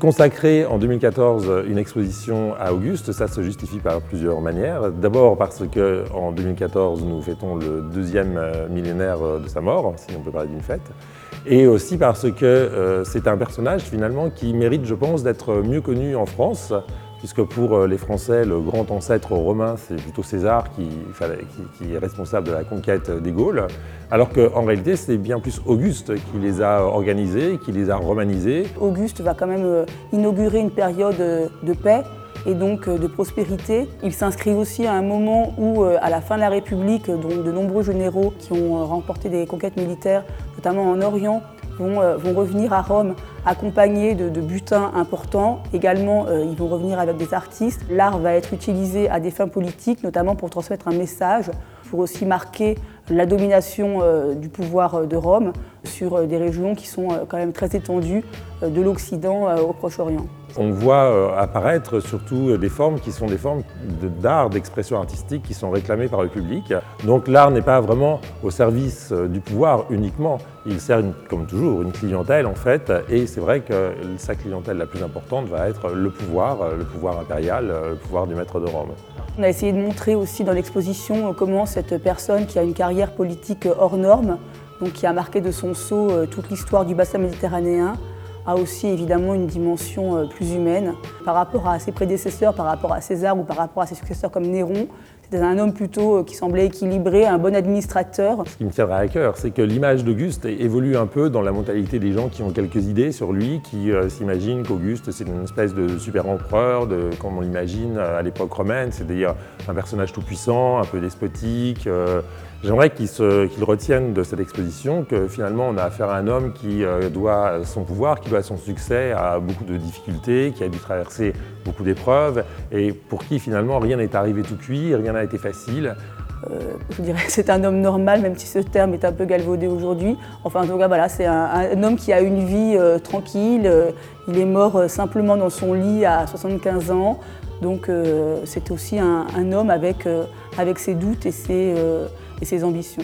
consacrer en 2014 une exposition à Auguste, ça se justifie par plusieurs manières. D'abord parce que en 2014 nous fêtons le deuxième euh, millénaire de sa mort, si on peut parler d'une fête, et aussi parce que euh, c'est un personnage finalement qui mérite, je pense, d'être mieux connu en France puisque pour euh, les Français, le grand ancêtre romain, c'est plutôt César qui, est responsable de la conquête des Gaules, alors qu'en réalité, c'est bien plus Auguste qui les a organisés, qui les a romanisés. Auguste va quand même euh, inaugurer une période de paix et donc euh, de prospérité. Il s'inscrit aussi à un moment où, à la fin de la République, de nombreux généraux qui ont remporté des conquêtes militaires, notamment en Orient, vont revenir à Rome accompagnés de, butins importants. Également, euh, ils vont revenir avec des artistes. L'art va être utilisé à des fins politiques, notamment pour transmettre un message, pour aussi marquer la domination euh, du pouvoir euh, de Rome sur des régions qui sont quand même très étendues de l'Occident au Proche-Orient. On voit apparaître surtout des formes qui sont des formes d'art, d'expression artistique qui sont réclamées par le public. Donc l'art n'est pas vraiment au service du pouvoir uniquement, il sert comme toujours une clientèle en fait et c'est vrai que sa clientèle la plus importante va être le pouvoir, le pouvoir impérial, le pouvoir du maître de Rome. On a essayé de montrer aussi dans l'exposition comment cette personne qui a une carrière politique hors norme, donc qui a marqué de son sceau euh, toute l'histoire du bassin méditerranéen, a aussi évidemment une dimension euh, plus humaine. Par rapport à ses prédécesseurs, par rapport à César ou par rapport à ses successeurs comme Néron, c'était un homme plutôt euh, qui semblait équilibré, un bon administrateur. Ce qui me tiendra à cœur, c'est que l'image d'Auguste évolue un peu dans la mentalité des gens qui ont quelques idées sur lui, qui euh, s'imaginent qu'Auguste c'est une espèce de super empereur, comme on l'imagine à l'époque romaine, c'est-à-dire un personnage tout puissant, un peu despotique. J'aimerais qu'ils retiennent de cette exposition que finalement on a affaire à un homme qui euh, doit son pouvoir, qui doit son succès à beaucoup de difficultés, qui a dû traverser beaucoup d'épreuves et pour qui finalement rien n'est arrivé tout cuit, rien n'a été facile. Euh, je dirais que c'est un homme normal, même si ce terme est un peu galvaudé aujourd'hui. Enfin, en tout cas, voilà, c'est un, homme qui a une vie euh, tranquille. il est mort simplement dans son lit à 75 ans. Donc, c'est aussi un, homme avec, avec ses doutes et ses et ses ambitions.